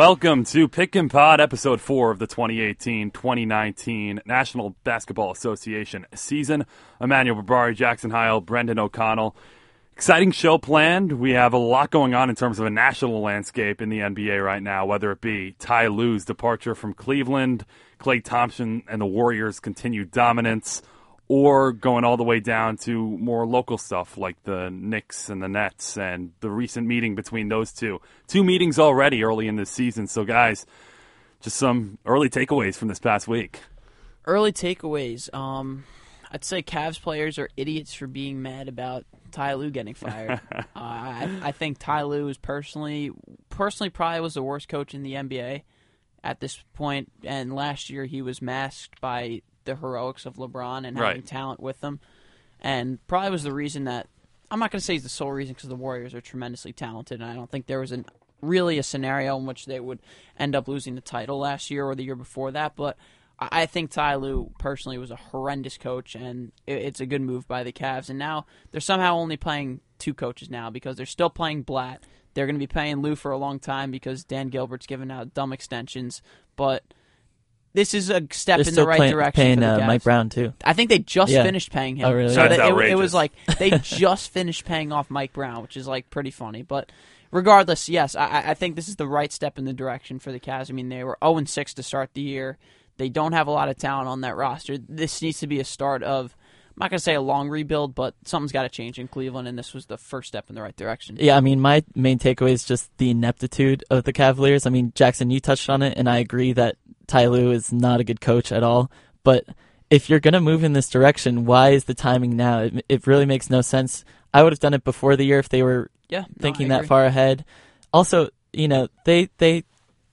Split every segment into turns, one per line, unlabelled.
Welcome to Pick and Pod, episode four of the 2018-2019 National Basketball Association season. Emmanuel Barbari, Jackson Heil, Brendan O'Connell. Exciting show planned. We have a lot going on in terms of a national landscape in the NBA right now, whether it be Ty Lue's departure from Cleveland, Klay Thompson and the Warriors' continued dominance, or going all the way down to more local stuff like the Knicks and the Nets and the recent meeting between those two. Two meetings already early in this season. So, guys, just some early takeaways from this past week.
Early takeaways. Um, I'd say Cavs players are idiots for being mad about Ty Lue getting fired. uh, I, I think Ty Lue is personally, personally probably was the worst coach in the NBA at this point. point, and last year he was masked by the heroics of LeBron and having
Right.
talent with them, and probably was the reason that I'm not going to say he's the sole reason because the Warriors are tremendously talented, and I don't think there was an really a scenario in which they would end up losing the title last year or the year before that, but. I I think Ty Lue personally was a horrendous coach, and it- it's a good move by the Cavs. And now they're somehow only playing two coaches now because they're still playing Blatt. They're going to be paying Lue for a long time because Dan Gilbert's giving out dumb extensions. But this is a step
They're
in
still
the right
playing,
direction
paying
for the
uh,
Cavs.
Mike Brown too.
I think they just
Yeah.
finished paying him.
Oh, really?
So
That's
that- it, it
outrageous.
was like they just finished paying off Mike Brown, which is like pretty funny. But regardless, yes, I, I- I think this is the right step in the direction for the Cavs. I mean, they were 0 6 to start the year. They don't have a lot of talent on that roster. This needs to be a start of. I'm not going to say a long rebuild, but something's got to change in Cleveland, and this was the first step in the right direction.
Yeah, I mean, my main takeaway is just the ineptitude of the Cavaliers. I mean, Jackson, you touched on it, and I agree that Ty Lue is not a good coach at all. But if you're going to move in this direction, why is the timing now? It, it really makes no sense. I would have done it before the year if they were
Yeah,
thinking
I
that far ahead. Also, you know, they they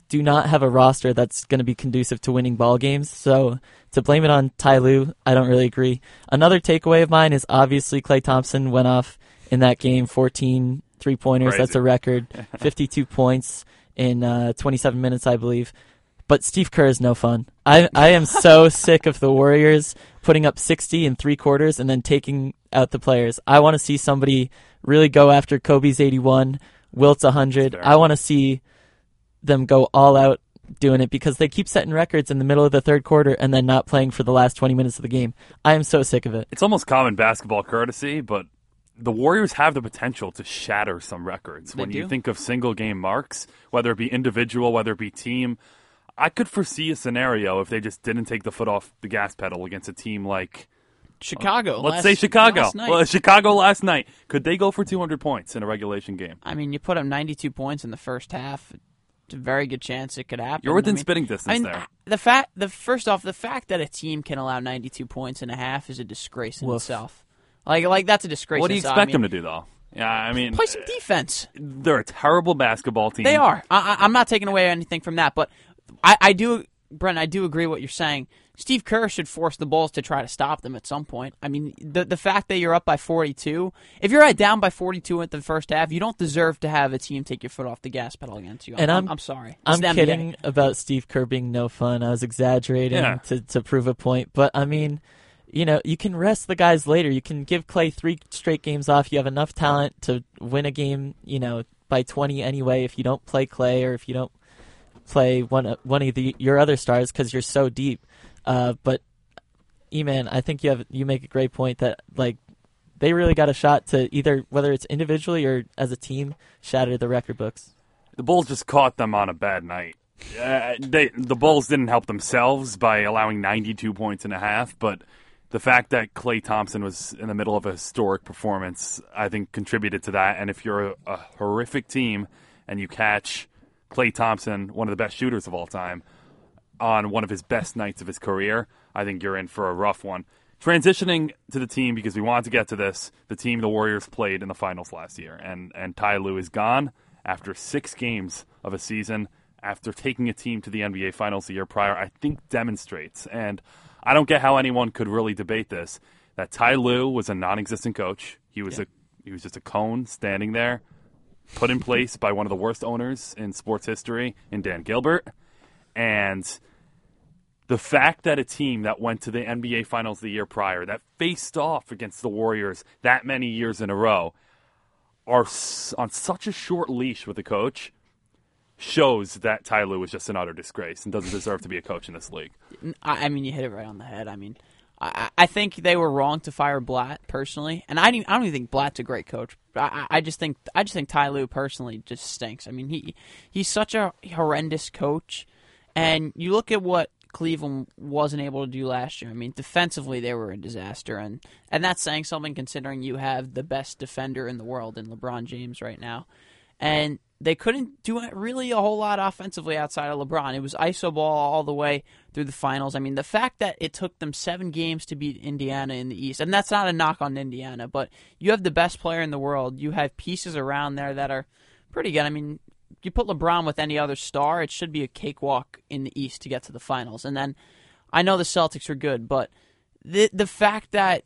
do not have a roster that's going to be conducive to winning ball games. So to blame it on Ty Lue, I don't really agree. Another takeaway of mine is obviously Klay Thompson went off in that game, 14 three pointers. That's a record. 52 points in uh, 27 minutes, I believe. But Steve Kerr is no fun. I I am so sick of the Warriors putting up 60 and three quarters and then taking out the players. I want to see somebody really go after Kobe's 81, Wilt's 100. I want to see them go all out doing it because they keep setting records in the middle of the third quarter and then not playing for the last 20 minutes of the game. I am so sick of it.
It's almost common basketball courtesy, but the Warriors have the potential to shatter some records.
They
when you think of single game marks, whether it be individual, whether it be team, I could foresee a scenario if they just didn't take the foot off the gas pedal against a team like
Chicago.
let's
last-
say Chicago.
last night.
Well, Chicago last night. Could they go for 200 points in a regulation game?
I mean, you put up 92 points in the first half. It's a very good chance it could happen.
You're within
I mean,
spitting distance
I mean,
there.
the fact, the first off, the fact that a team can allow 92 points in a half is a disgrace in
Woof.
itself. Like, like that's a disgrace.
What do you
itself.
expect
I
them to do, though? Yeah, I mean,
Play some defense.
they're a terrible basketball team.
They are. I, I, I'm not taking away anything from that, but I, I do, Brent. I do agree what you're saying. Steve Kerr should force the Bulls to try to stop them at some point. I mean, the the fact that you're up by 42, if you're at down by 42 at the first half, you don't deserve to have a team take your foot off the gas pedal against you.
And
I'm,
I'm-
I'm sorry. It's
I'm
the NBA.
kidding about Steve Kerr being no fun. I was exaggerating
Yeah.
to, to prove a point. But I mean, you know, you can rest the guys later. You can give Klay three straight games off. You have enough talent to win a game, you know, by 20 anyway if you don't play Klay or if you don't play one, one of the, your other stars because you're so deep. Uh, but, E-Man, I think you have you make a great point that, like, they really got a shot to either, whether it's individually or as a team, shatter the record books.
The Bulls just caught them on a bad night. Uh, they the Bulls didn't help themselves by allowing 92 points and a half, but the fact that Klay Thompson was in the middle of a historic performance, I think, contributed to that. And if you're a, a horrific team and you catch Klay Thompson, one of the best shooters of all time, on one of his best nights of his career, I think you're in for a rough one. Transitioning to the team because we wanted to get to this, the team the Warriors played in the finals last year, and and Ty Lue is gone after six games of a season. After taking a team to the NBA Finals the year prior, I think demonstrates, and I don't get how anyone could really debate this. That Ty Lue was a non-existent coach. He was a he was just a cone standing there, put in place by one of the worst owners in sports history, in Dan Gilbert, and the fact that a team that went to the NBA Finals the year prior, that faced off against the Warriors that many years in a row, are on such a short leash with the coach, shows that Ty Lue is just an utter disgrace and doesn't deserve to be a coach in this league.
I mean, you hit it right on the head. I mean, I, I think they were wrong to fire Blatt personally, and I don't, I don't even think Blatt's a great coach. I, I just think I just think Ty Lue personally just stinks. I mean, he he's such a horrendous coach, and you look at what Cleveland wasn't able to do last year. I mean, defensively they were a disaster, and and that's saying something considering you have the best defender in the world in LeBron James right now, and they couldn't do really a whole lot offensively outside of LeBron. It was iso ball all the way through the finals. I mean, the fact that it took them seven games to beat Indiana in the East, and that's not a knock on Indiana, but you have the best player in the world. You have pieces around there that are pretty good. I mean, you put LeBron with any other star, it should be a cakewalk in the East to get to the finals. And then I know the Celtics are good, but the the fact that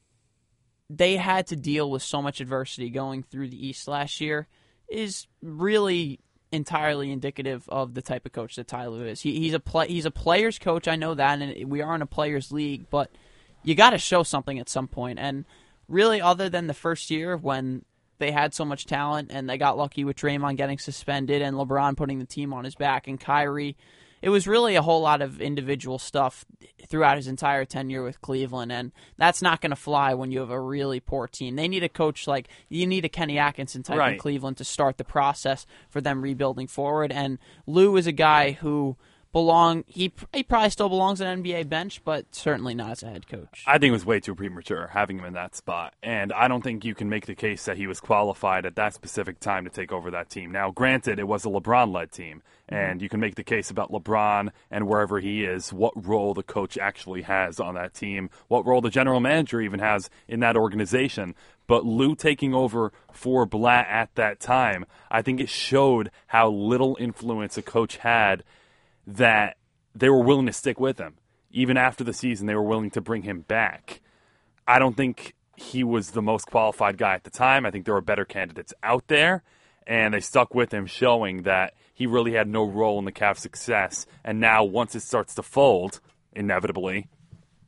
they had to deal with so much adversity going through the East last year is really entirely indicative of the type of coach that Ty Lue is. He, he's a play, he's a player's coach. I know that, and we are in a players' league, but you got to show something at some point. And really, other than the first year when they had so much talent and they got lucky with Draymond getting suspended and LeBron putting the team on his back and Kyrie it was really a whole lot of individual stuff throughout his entire tenure with Cleveland, and that's not going to fly when you have a really poor team. They need a coach like you need a Kenny Atkinson type
right.
in Cleveland to start the process for them rebuilding forward. And Lue is a guy who belong. He he probably still belongs on NBA bench, but certainly not as a head coach.
I think it was way too premature having him in that spot, and I don't think you can make the case that he was qualified at that specific time to take over that team. Now, granted, it was a LeBron-led team, mm-hmm. and you can make the case about LeBron and wherever he is, what role the coach actually has on that team, what role the general manager even has in that organization. But Lue taking over for Blatt at that time, I think it showed how little influence a coach had that they were willing to stick with him. Even after the season, they were willing to bring him back. I don't think he was the most qualified guy at the time. I think there were better candidates out there, and they stuck with him, showing that he really had no role in the Cavs' success. And now, once it starts to fold, inevitably,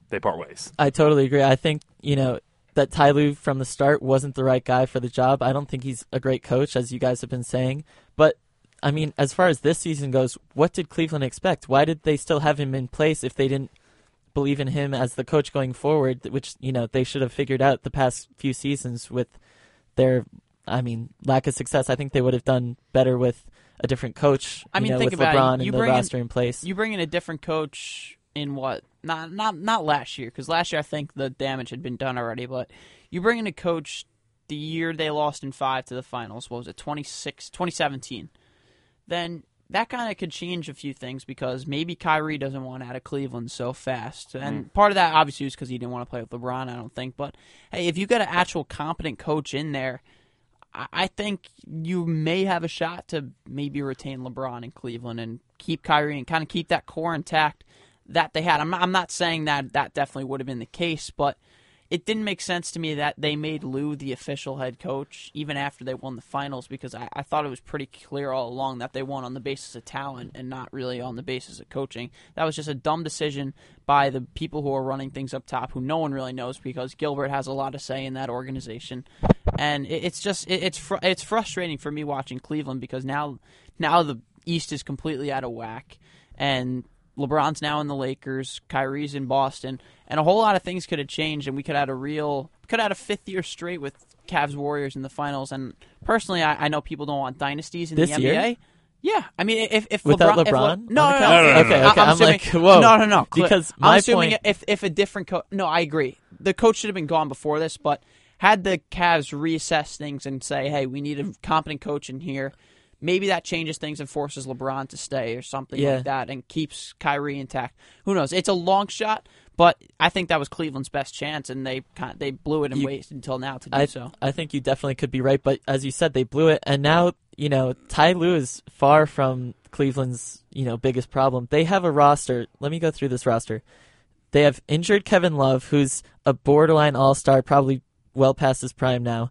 they part ways.
I totally agree. I think, you know, that Ty Lue from the start wasn't the right guy for the job. I don't think he's a great coach, as you guys have been saying. But I mean, as far as this season goes, what did Cleveland expect? Why did they still have him in place if they didn't believe in him as the coach going forward? Which you know they should have figured out the past few seasons with their, I mean, lack of success. I think they would have done better with a different coach.
I mean,
know,
think
with
about
LeBron
it. You
and the
bring
roster
in,
in place.
You bring in a different coach in what? Not not not last year because last year I think the damage had been done already. But you bring in a coach the year they lost in five to the finals. What was it? 26, 2017. Then that kind of could change a few things because maybe Kyrie doesn't want out of Cleveland so fast. And mm. part of that obviously is because he didn't want to play with LeBron, I don't think. But hey, if you got an actual competent coach in there, I think you may have a shot to maybe retain LeBron in Cleveland and keep Kyrie and kind of keep that core intact that they had. I'm not, I'm not saying that that definitely would have been the case, but – it didn't make sense to me that they made Lue the official head coach even after they won the finals because I, I, thought it was pretty clear all along that they won on the basis of talent and not really on the basis of coaching. That was just a dumb decision by the people who are running things up top who no one really knows because Gilbert has a lot of say in that organization. And it, it's just it, it's fr- it's frustrating for me watching Cleveland because now now the East is completely out of whack and LeBron's now in the Lakers, Kyrie's in Boston, and a whole lot of things could have changed, and we could have had a real, could have had a fifth year straight with Cavs Warriors in the finals. And personally, I, I know people don't want dynasties in
this
the NBA.
Year?
Yeah, I mean, if if
without
LeBron,
LeBron,
if Le- no, no, no,
no,
okay, okay,
I'm,
I'm
assuming,
like, whoa,
no, no, no,
because
I'm assuming
point,
if if a different coach, no, I agree, the coach should have been gone before this, but had the Cavs reassess things and say, hey, we need a competent coach in here maybe that changes things and forces LeBron to stay or something
Yeah.
like that and keeps Kyrie intact. Who knows? It's a long shot, but I think that was Cleveland's best chance, and they kind they blew it and
You-
waited until now to do
I,
so.
I think you definitely could be right, but as you said, they blew it, and now you know Ty Lue is far from Cleveland's you know biggest problem. They have a roster. Let me go through this roster. They have injured Kevin Love, who's a borderline All Star, probably well past his prime now.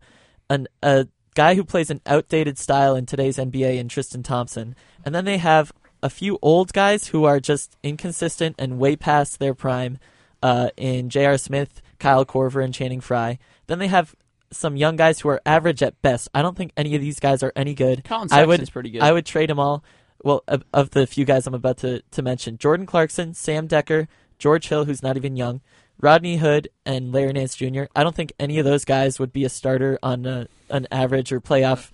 An a guy who plays an outdated style in today's NBA in Tristan Thompson, and then they have a few old guys who are just inconsistent and way past their prime uh, in J.R. Smith, Kyle Korver, and Channing Frye. Then they have some young guys who are average at best. I don't think any of these guys are any good.
Colin
I would,
pretty good.
I would trade them all. well, of, of the few guys I'm about to, to mention, Jordan Clarkson, Sam Dekker, George Hill, who's not even young, Rodney Hood, and Larry Nance Jr. I don't think any of those guys would be a starter on a, an average or playoff.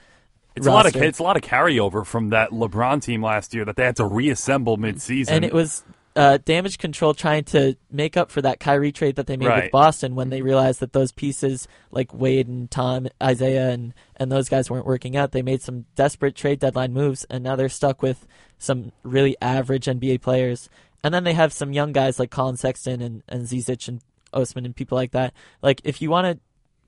It's a lot of it's a lot of carryover from that LeBron team last year that they had to reassemble midseason.
and it was uh, damage control trying to make up for that Kyrie trade that they made
Right.
with Boston when they realized that those pieces like Wade and Tom, Isaiah, and and those guys weren't working out. They made some desperate trade deadline moves, and now they're stuck with some really average NBA players. And then they have some young guys like Collin Sexton and and Zizic and Osman and people like that. Like if you want to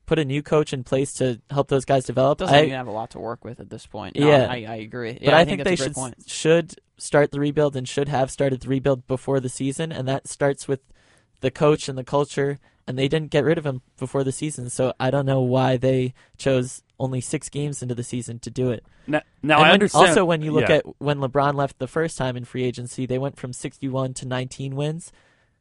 put a new coach in place to help those guys develop,
Doesn't
I,
even have a lot to work with at this point. No,
Yeah.
I, I agree.
but I,
I
think,
that's
they should
point.
should start the rebuild and should have started the rebuild before the season, and that starts with the coach and the culture. And they didn't get rid of him before the season, so I don't know why they chose only six games into the season to do it.
now, now I
when-
understand.
Also, when you look
yeah,
at when LeBron left the first time in free agency, they went from 61 to 19 wins.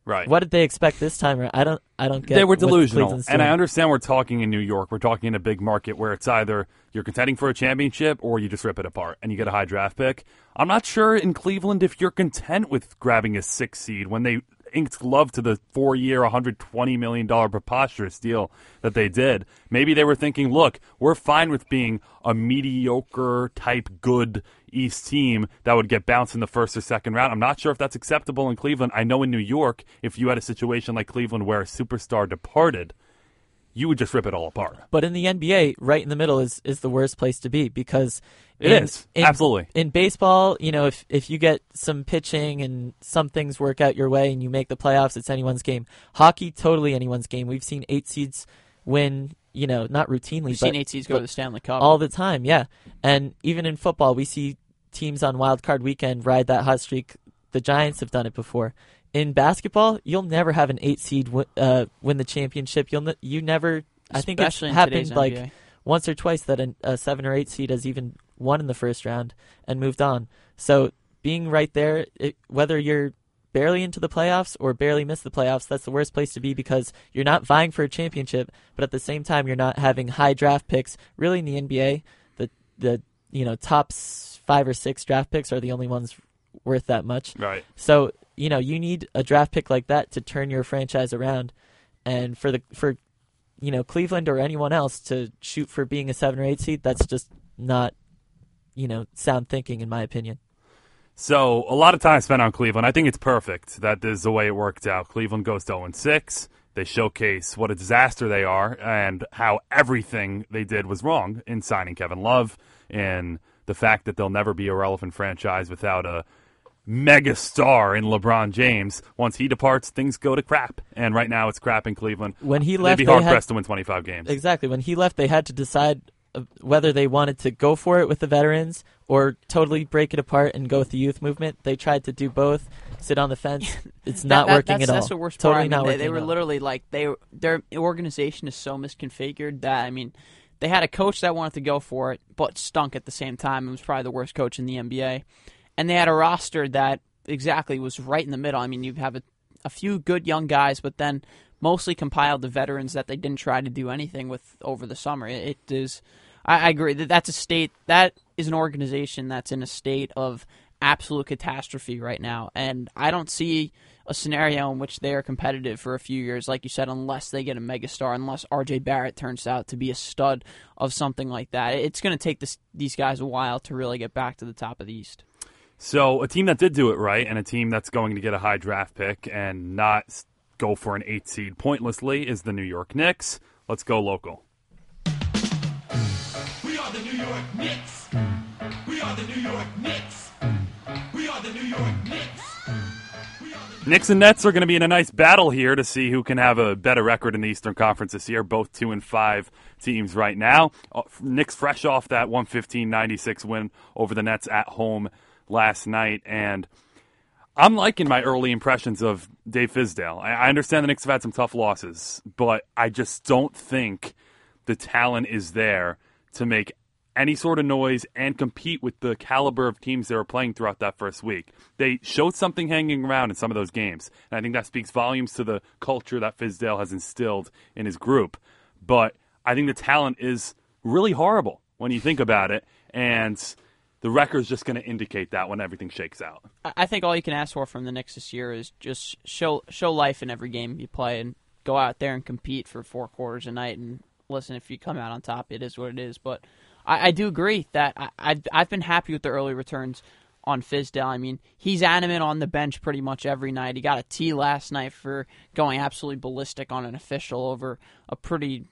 right,
What did they expect this time? I don't. I don't get.
they were delusional, and I understand we're talking in New York. We're talking in a big market where it's either you're contending for a championship or you just rip it apart and you get a high draft pick. I'm not sure in Cleveland if you're content with grabbing a six seed when they inked Love to the four-year, 120 million dollar preposterous deal that they did. Maybe they were thinking, look, we're fine with being a mediocre type good East team that would get bounced in the first or second round. I'm not sure if that's acceptable in Cleveland. I know in New York, if you had a situation like Cleveland where a superstar departed, you would just rip it all apart.
But in the NBA, right in the middle is, is the worst place to be because
It
in,
is.
in-
Absolutely.
in baseball. You know, if if you get some pitching and some things work out your way and you make the playoffs, it's anyone's game. Hockey, totally anyone's game. We've seen eight seeds win. You know, not routinely,
We've
but
seen eight seeds go to the Stanley Cup.
all the time. Yeah, and even in football, we see teams on wild card weekend ride that hot streak. The Giants have done it before. In basketball, you'll never have an eight seed wi- uh, win the championship. You'll ne- you never. I think it's
Especially
happened like once or twice that a, a seven or eight seed has even won in the first round and moved on. So being right there, it, whether you're barely into the playoffs or barely miss the playoffs, that's the worst place to be because you're not vying for a championship, but at the same time you're not having high draft picks. Really, in the NBA, the the you know top five or six draft picks are the only ones worth that much.
Right.
So you know you need a draft pick like that to turn your franchise around, and for the for you know Cleveland or anyone else to shoot for being a seven or eight seed, that's just not you know sound thinking in my opinion.
So a lot of time spent on Cleveland. I think it's perfect that this is the way it worked out. Cleveland goes to 0 6. They showcase what a disaster they are and how everything they did was wrong in signing Kevin Love and the fact that they'll never be a relevant franchise without a mega star in LeBron James. Once he departs, things go to crap. And right now it's crap in Cleveland.
When he
They'd
left,
be
they had-
pressed to win 25 games.
Exactly. When he left, they had to decide whether they wanted to go for it with the veterans or totally break it apart and go with the youth movement. They tried to do both. Sit on the fence. It's not
That- that-
working
that's,
at
that's
all.
the worst
totally
part. I mean,
not
they,
working.
they were literally like they their organization is so misconfigured that I mean, they had a coach that wanted to go for it, but stunk at the same time. and was probably the worst coach in the NBA, and they had a roster that exactly was right in the middle. I mean, you have a, a few good young guys, but then mostly compiled the veterans that they didn't try to do anything with over the summer. It, is. I, I agree that that's a state that is an organization that's in a state of absolute catastrophe right now, and I don't see a scenario in which they are competitive for a few years, like you said, unless they get a megastar, unless R.J. Barrett turns out to be a stud of something like that. It's going to take this, these guys a while to really get back to the top of the East.
So a team that did do it right, and a team that's going to get a high draft pick and not go for an eight seed pointlessly, is the New York Knicks. Let's go local.
We are the New York Knicks. We are the New York Knicks. We are the New York Knicks. We are the
Knicks and Nets are going to be in a nice battle here to see who can have a better record in the Eastern Conference this year. Both two and five teams right now. Uh, Knicks fresh off that 115-96 win over the Nets at home last night, and I'm liking my early impressions of Dave Fizdale. I, I understand the Knicks have had some tough losses, but I just don't think the talent is there to make any sort of noise and compete with the caliber of teams they were playing throughout that first week. They showed something hanging around in some of those games, and I think that speaks volumes to the culture that Fizdale has instilled in his group. But I think the talent is really horrible when you think about it, and the record's just going to indicate that when everything shakes out.
I- think all you can ask for from the Knicks this year is just show show life in every game you play and go out there and compete for four quarters a night. And listen, if you come out on top, it is what it is. But I, I do agree that I, I've, I've been happy with the early returns on Fizdale. I mean, he's animate on the bench pretty much every night. He got a T last night for going absolutely ballistic on an official over a pretty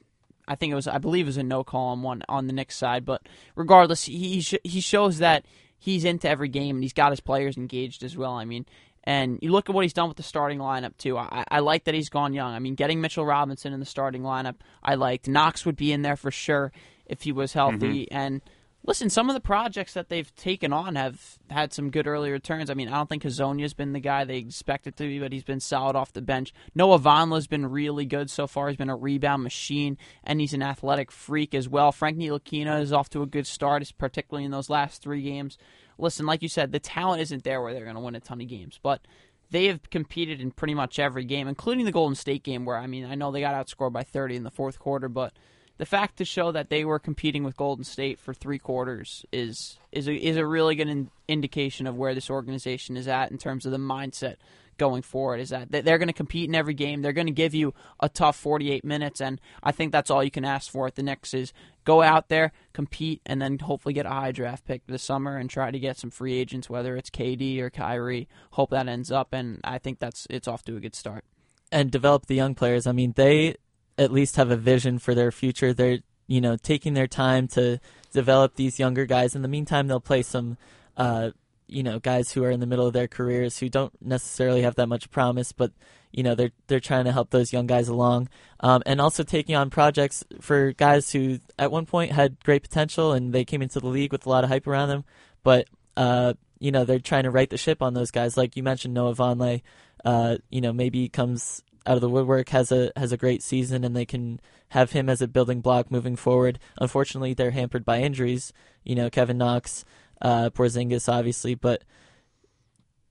I think it was I believe it was a no call on one on the Knicks side, but regardless, he sh- he shows that he's into every game and he's got his players engaged as well. I mean, and you look at what he's done with the starting lineup too. I, I like that he's gone young. I mean, getting Mitchell Robinson in the starting lineup, I liked. Knox would be in there for sure if he was healthy, mm-hmm. and listen, some of the projects that they've taken on have had some good early returns. I mean, I don't think Hezonja's been the guy they expected to be, but he's been solid off the bench. Noah Vonleh's been really good so far. He's been a rebound machine, and he's an athletic freak as well. Frank Ntilikina is off to a good start, particularly in those last three games. Listen, like you said, the talent isn't there where they're going to win a ton of games, but they have competed in pretty much every game, including the Golden State game, where, I mean, I know they got outscored by 30 in the fourth quarter, but the fact to show that they were competing with Golden State for three quarters is is a, is a really good in, indication of where this organization is at in terms of the mindset going forward. Is that they're going to compete in every game. They're going to give you a tough 48 minutes, and I think that's all you can ask for at the Knicks is go out there, compete, and then hopefully get a high draft pick this summer and try to get some free agents, whether it's KD or Kyrie. Hope that ends up, and I think that's it's off to a good start.
and develop the young players. I mean, they at least have a vision for their future. They're you know taking their time to develop these younger guys. In the meantime, they'll play some uh, you know guys who are in the middle of their careers who don't necessarily have that much promise, but you know they're they're trying to help those young guys along, um, and also taking on projects for guys who at one point had great potential and they came into the league with a lot of hype around them, but uh, you know they're trying to right the ship on those guys. Like you mentioned, Noah Vonleh, uh, you know maybe comes out of the woodwork has a has a great season and they can have him as a building block moving forward. Unfortunately, they're hampered by injuries. You know, Kevin Knox, uh, Porzingis, obviously, but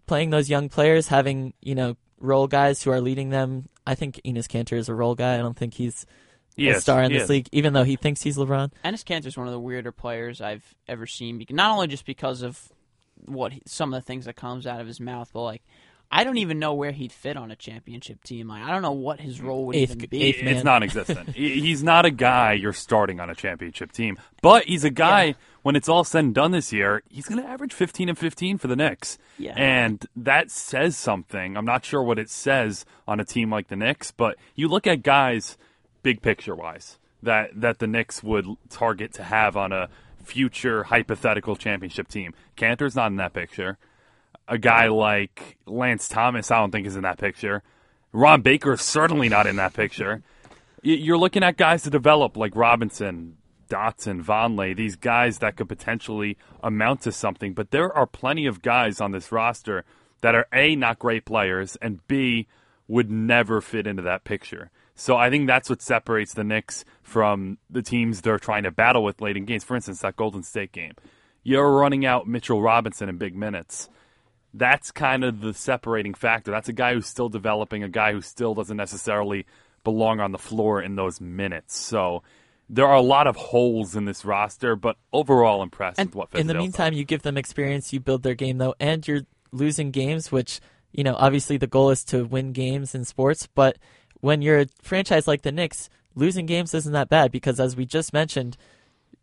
playing those young players, having you know role guys who are leading them. I think Enes Kanter is a role guy. I don't think he's a star in
he
this
is.
league, even though he thinks he's LeBron.
Enes is one of the weirder players I've ever seen. Not only just because of what he, some of the things that comes out of his mouth, but like I don't even know where he'd fit on a championship team. Like I don't know what his role would
Eighth-
even be.
eighth.
It's non-existent. He's not a guy you're starting on a championship team, but he's a guy.
Yeah.
When it's all said and done this year, he's going to average 15 and 15 for the Knicks,
Yeah.
and that says something. I'm not sure what it says on a team like the Knicks, but you look at guys, big picture wise, that that the Knicks would target to have on a future hypothetical championship team. Kanter's not in that picture. A guy like Lance Thomas, I don't think is in that picture. Ron Baker is certainly not in that picture. You're looking at guys to develop like Robinson, Dotson, Vonleh, these guys that could potentially amount to something. But there are plenty of guys on this roster that are A, not great players, and B, would never fit into that picture. So I think that's what separates the Knicks from the teams they're trying to battle with late in games. For instance, that Golden State game. You're running out Mitchell Robinson in big minutes that's kind of the separating factor. That's a guy who's still developing, a guy who still doesn't necessarily belong on the floor in those minutes. So there are a lot of holes in this roster, but overall impressed
And
with what
in the
Fizdale's
meantime, you give them experience, you build their game though, and you're losing games, which you know obviously the goal is to win games in sports. But when you're a franchise like the Knicks, losing games isn't that bad because, as we just mentioned,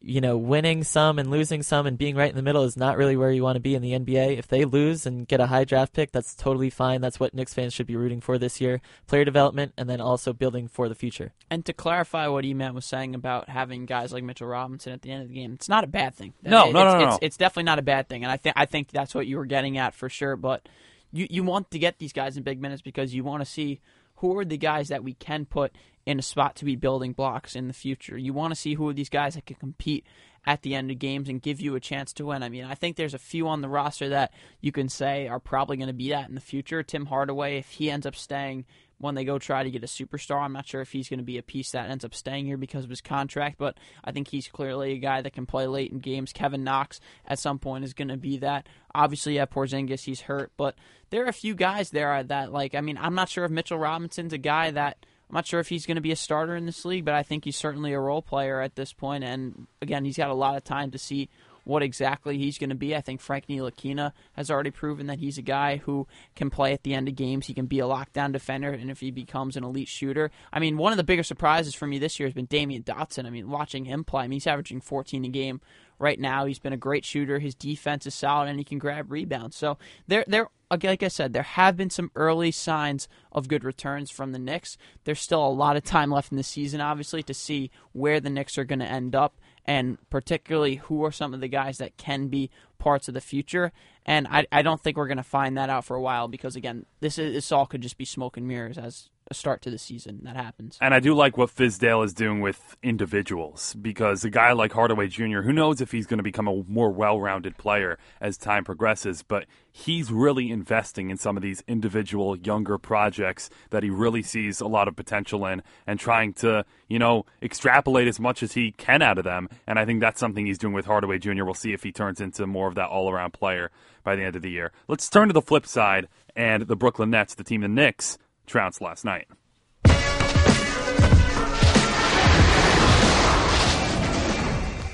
you know winning some and losing some and being right in the middle is not really where you want to be in the NBA. If they lose and get a high draft pick, that's totally fine. That's what Knicks fans should be rooting for this year: player development and then also building for the future.
And to clarify what Eman was saying about having guys like Mitchell Robinson at the end of the game, it's not a bad thing.
No,
It-
no,
it's,
no, no,
it's,
no.
it's definitely not a bad thing, and I think I think that's what you were getting at for sure. But you you want to get these guys in big minutes because you want to see who are the guys that we can put in a spot to be building blocks in the future. You want to see who are these guys that can compete at the end of games and give you a chance to win. I mean, I think there's a few on the roster that you can say are probably going to be that in the future. Tim Hardaway, if he ends up staying when they go try to get a superstar, I'm not sure if he's going to be a piece that ends up staying here because of his contract, but I think he's clearly a guy that can play late in games. Kevin Knox at some point is going to be that. Obviously, yeah, Porzingis, he's hurt, but there are a few guys there that, like, I mean, I'm not sure if Mitchell Robinson's a guy that. I'm not sure if he's going to be a starter in this league, but I think he's certainly a role player at this point. And again, he's got a lot of time to see what exactly he's going to be. I think Frank Ntilikina has already proven that he's a guy who can play at the end of games. He can be a lockdown defender, and if he becomes an elite shooter, I mean, one of the bigger surprises for me this year has been Damyean Dotson. I mean, watching him play, I mean, he's averaging 14 a game right now. He's been a great shooter. His defense is solid, and he can grab rebounds. So there, there, like I said, there have been some early signs of good returns from the Knicks. There's still a lot of time left in the season, obviously, to see where the Knicks are going to end up, and particularly who are some of the guys that can be parts of the future. And I, I don't think we're going to find that out for a while because again, this is this all could just be smoke and mirrors as a start to the season that happens.
And I do like what Fizdale is doing with individuals because a guy like Hardaway Jr., who knows if he's going to become a more well rounded player as time progresses, but he's really investing in some of these individual younger projects that he really sees a lot of potential in and trying to, you know, extrapolate as much as he can out of them. And I think that's something he's doing with Hardaway Jr. We'll see if he turns into more of that all around player by the end of the year. Let's turn to the flip side and the Brooklyn Nets, the team the Knicks trounced last night.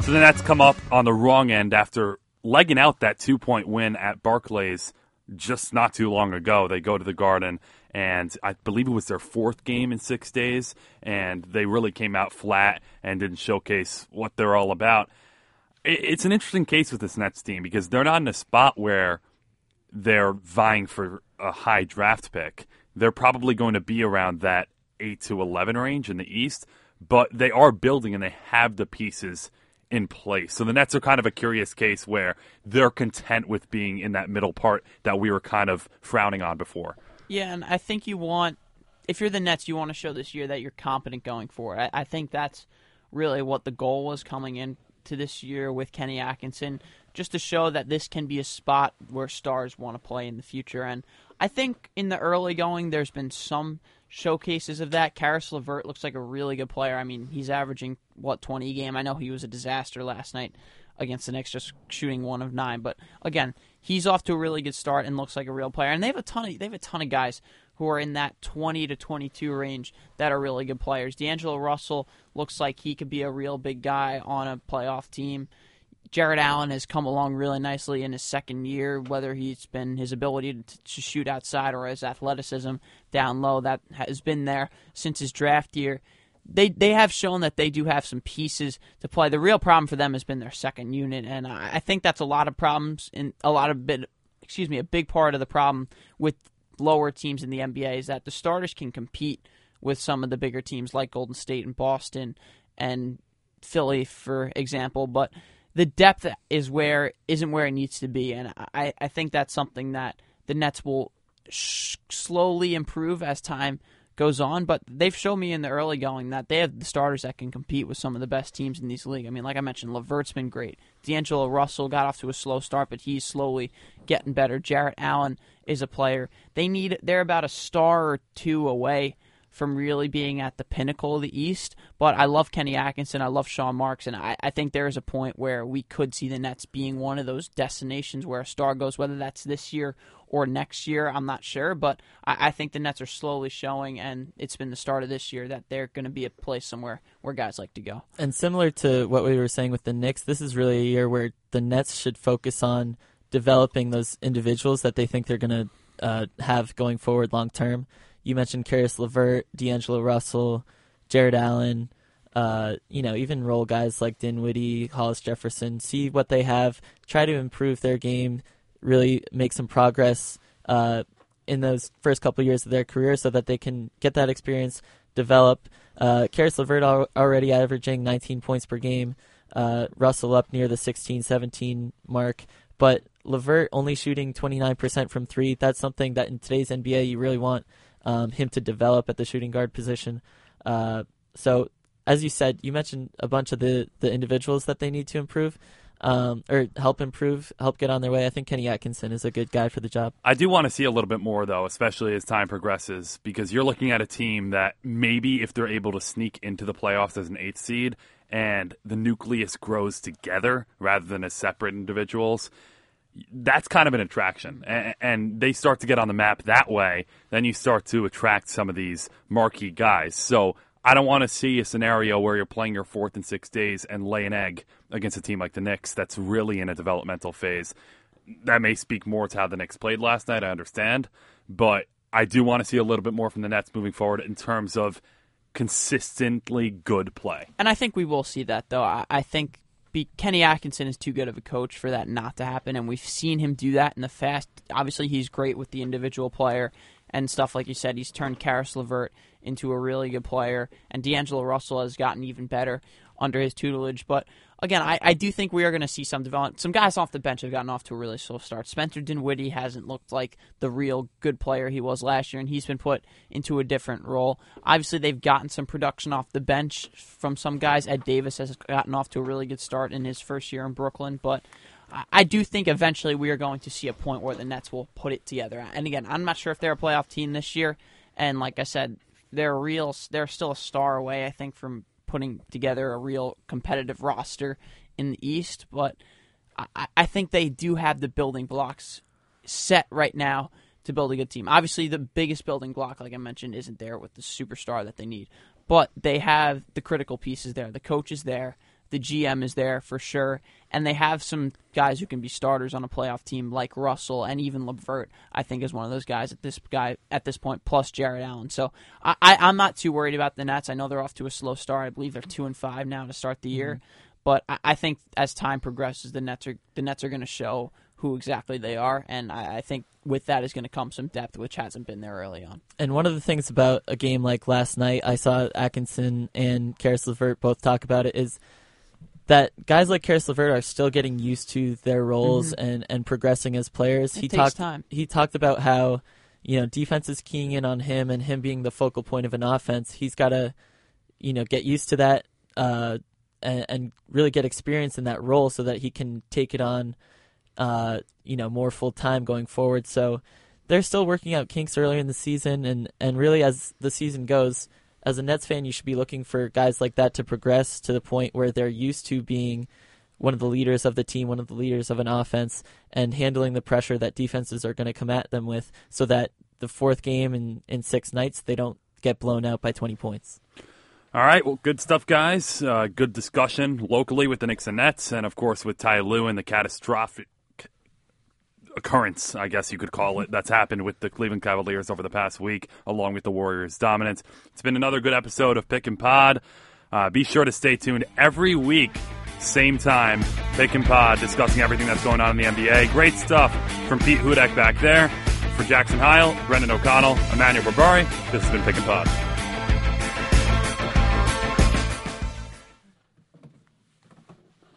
So the Nets come up on the wrong end after legging out that two point win at Barclays just not too long ago. They go to the Garden, and I believe it was their fourth game in six days, and they really came out flat and didn't showcase what they're all about. It's an interesting case with this Nets team because they're not in a spot where they're vying for a high draft pick. They're probably going to be around that 8 to 11 range in the East, but they are building and they have the pieces in place. So the Nets are kind of a curious case where they're content with being in that middle part that we were kind of frowning on before.
Yeah, and I think you want, if you're the Nets, you want to show this year that you're competent going forward. I, I think that's really what the goal was coming in to this year with Kenny Atkinson, just to show that this can be a spot where stars want to play in the future. And I think in the early going, there's been some showcases of that. Caris LeVert looks like a really good player. I mean, he's averaging what 20 a game. I know he was a disaster last night against the Knicks, just shooting one of nine. But again, he's off to a really good start and looks like a real player. And they have a ton of they have a ton of guys who are in that 20 to 22 range that are really good players. D'Angelo Russell looks like he could be a real big guy on a playoff team. Jarrett Allen has come along really nicely in his second year, whether he's been his ability to, to shoot outside or his athleticism down low. That has been there since his draft year. They they have shown that they do have some pieces to play. The real problem for them has been their second unit, and I, I think that's a lot of problems and a lot of bit. Excuse me, a big part of the problem with lower teams in the NBA is that the starters can compete with some of the bigger teams like Golden State and Boston and Philly, for example, but the depth is where isn't where it needs to be, and I, I think that's something that the Nets will sh- slowly improve as time goes on. But they've shown me in the early going that they have the starters that can compete with some of the best teams in these league. I mean, like I mentioned, Levert's been great. D'Angelo Russell got off to a slow start, but he's slowly getting better. Jarrett Allen is a player. They need they're about a star or two away from really being at the pinnacle of the East. But I love Kenny Atkinson. I love Sean Marks. And I, I think there is a point where we could see the Nets being one of those destinations where a star goes, whether that's this year or next year. I'm not sure. But I, I think the Nets are slowly showing, and it's been the start of this year, that they're going to be a place somewhere where guys like to go.
And similar to what we were saying with the Knicks, this is really a year where the Nets should focus on developing those individuals that they think they're going to uh, have going forward long term you mentioned Caris LeVert, D'Angelo Russell, Jarrett Allen. Uh, you know, even role guys like Dinwiddie, Hollis Jefferson. See what they have. Try to improve their game. Really make some progress uh, in those first couple years of their career, so that they can get that experience, develop. Uh, Caris LeVert al- already averaging 19 points per game. Uh, Russell up near the 16, 17 mark, but LeVert only shooting 29% from three. That's something that in today's NBA you really want um, him to develop at the shooting guard position. Uh, so, as you said, you mentioned a bunch of the, the individuals that they need to improve. Um, or help improve, help get on their way. I think Kenny Atkinson is a good guy for the job.
I do want to see a little bit more, though, especially as time progresses, because you're looking at a team that maybe if they're able to sneak into the playoffs as an eighth seed and the nucleus grows together rather than as separate individuals, that's kind of an attraction. And, and, they start to get on the map that way, then you start to attract some of these marquee guys. So I don't want to see a scenario where you're playing your fourth and sixth days and lay an egg against a team like the Knicks that's really in a developmental phase. That may speak more to how the Knicks played last night, I understand, but I do want to see a little bit more from the Nets moving forward in terms of consistently good play.
And I think we will see that, though. I, I think be, Kenny Atkinson is too good of a coach for that not to happen, and we've seen him do that in the past. Obviously, he's great with the individual player and stuff like you said. He's turned Caris LeVert into a really good player, and D'Angelo Russell has gotten even better under his tutelage. But again, I, I do think we are going to see some development. Some guys off the bench have gotten off to a really slow start. Spencer Dinwiddie hasn't looked like the real good player he was last year, and he's been put into a different role. Obviously, they've gotten some production off the bench from some guys. Ed Davis has gotten off to a really good start in his first year in Brooklyn, but. I do think eventually we are going to see a point where the Nets will put it together. And again, I'm not sure if they're a playoff team this year. And like I said, they're real. They're still a star away, I think, from putting together a real competitive roster in the East. But I, I think they do have the building blocks set right now to build a good team. Obviously, the biggest building block, like I mentioned, isn't there with the superstar that they need. But they have the critical pieces there. The coach is there. The GM is there for sure, and they have some guys who can be starters on a playoff team, like Russell and even Levert. I think is one of those guys at this guy at this point, plus Jarrett Allen. So I, I, am not too worried about the Nets. I know they're off to a slow start. I believe they're two and five now to start the year, mm-hmm. but I, I think as time progresses, the Nets are the Nets are going to show who exactly they are, and I, I think with that is going to come some depth, which hasn't been there early on.
And one of the things about a game like last night, I saw Atkinson and Caris LeVert both talk about it, is that guys like Caris LeVert are still getting used to their roles
Mhm.
and, and progressing as players.
It
he talked
time.
he talked about how you know defense is keying in on him and him being the focal point of an offense. He's got to you know get used to that uh, and, and really get experience in that role so that he can take it on uh, you know more full time going forward. So they're still working out kinks earlier in the season, and and really as the season goes, as a Nets fan, you should be looking for guys like that to progress to the point where they're used to being one of the leaders of the team, one of the leaders of an offense, and handling the pressure that defenses are going to come at them with, so that the fourth game in in six nights they don't get blown out by 20 points.
All right, well, good stuff, guys. Uh, good discussion locally with the Knicks and Nets, and of course with Ty Lue and the catastrophic occurrence, I guess you could call it, that's happened with the Cleveland Cavaliers over the past week, along with the Warriors' dominance. It's been another good episode of Pick and Pod. Uh, be sure to stay tuned every week, same time, Pick and Pod, discussing everything that's going on in the NBA. Great stuff from Pete Hudak back there. For Jackson Heil, Brendan O'Connell, Emmanuel Barbari, this has been Pick and Pod.